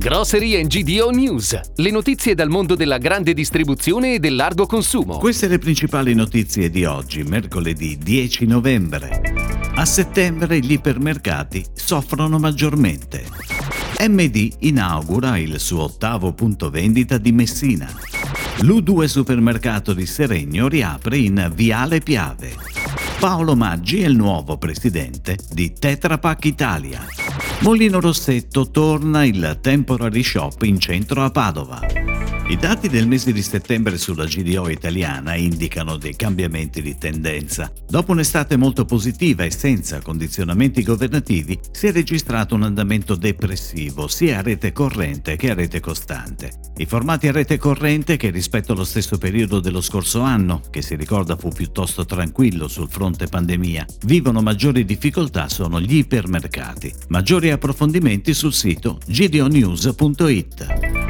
Grocery GDO News, le notizie dal mondo della grande distribuzione e del largo consumo. Queste le principali notizie di oggi, mercoledì 10 novembre. A settembre gli ipermercati soffrono maggiormente. MD inaugura il suo ottavo punto vendita di Messina. L'U2 supermercato di Seregno riapre in Viale Piave. Paolo Maggi è il nuovo presidente di Tetra Pak Italia. Molino Rossetto torna il temporary shop in centro a Padova. I dati del mese di settembre sulla GDO italiana indicano dei cambiamenti di tendenza. Dopo un'estate molto positiva e senza condizionamenti governativi, si è registrato un andamento depressivo sia a rete corrente che a rete costante. I formati a rete corrente, che rispetto allo stesso periodo dello scorso anno, che si ricorda fu piuttosto tranquillo sul fronte pandemia, vivono maggiori difficoltà sono gli ipermercati. Maggiori approfondimenti sul sito gdonews.it.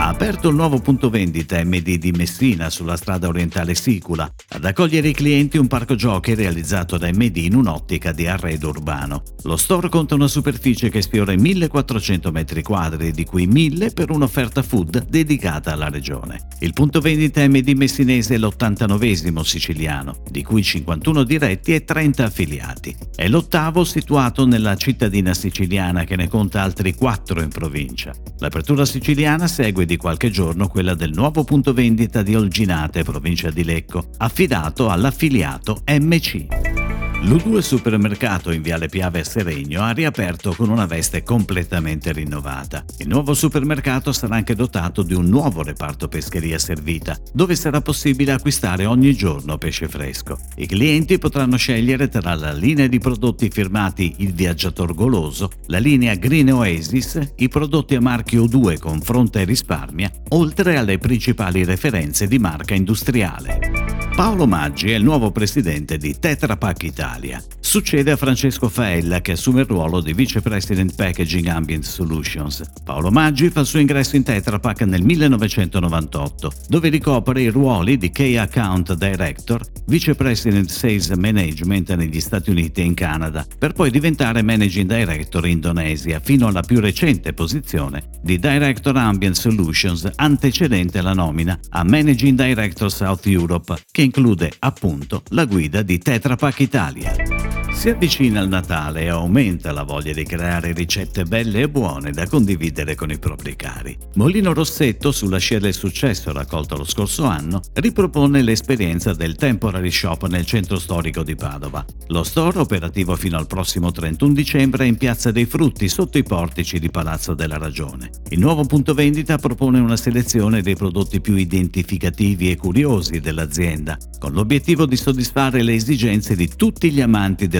Ha aperto il nuovo punto vendita MD di Messina sulla strada orientale Sicula. Ad accogliere i clienti un parco giochi realizzato da MD in un'ottica di arredo urbano. Lo store conta una superficie che sfiora i 1400 metri quadri, di cui 1000 per un'offerta food dedicata alla regione. Il punto vendita MD messinese è l'89 siciliano, di cui 51 diretti e 30 affiliati. È l'ottavo situato nella cittadina siciliana che ne conta altri 4 in provincia. L'apertura siciliana segue di qualche giorno quella del nuovo punto vendita di Olginate, provincia di Lecco, affidato all'affiliato MC. L'U2 supermercato in Viale Piave Seregno ha riaperto con una veste completamente rinnovata. Il nuovo supermercato sarà anche dotato di un nuovo reparto pescheria servita, dove sarà possibile acquistare ogni giorno pesce fresco. I clienti potranno scegliere tra la linea di prodotti firmati Il Viaggiator Goloso, la linea Green Oasis, i prodotti a marchio 2 Confronta e Risparmia, oltre alle principali referenze di marca industriale. Paolo Maggi è il nuovo presidente di Tetra Pak Italia. Succede a Francesco Faella che assume il ruolo di Vice President Packaging Ambient Solutions. Paolo Maggi fa il suo ingresso in Tetra Pak nel 1998, dove ricopre i ruoli di Key Account Director, Vice President Sales Management negli Stati Uniti e in Canada, per poi diventare Managing Director in Indonesia, fino alla più recente posizione di Director Ambient Solutions antecedente la nomina a Managing Director South Europe, che include appunto la guida di Tetra Pak Italia. Si avvicina il Natale e aumenta la voglia di creare ricette belle e buone da condividere con i propri cari. Molino Rossetto, sulla scia del successo raccolto lo scorso anno, ripropone l'esperienza del Temporary Shop nel centro storico di Padova. Lo store, operativo fino al prossimo 31 dicembre, è in Piazza dei Frutti, sotto i portici di Palazzo della Ragione. Il nuovo punto vendita propone una selezione dei prodotti più identificativi e curiosi dell'azienda, con l'obiettivo di soddisfare le esigenze di tutti gli amanti della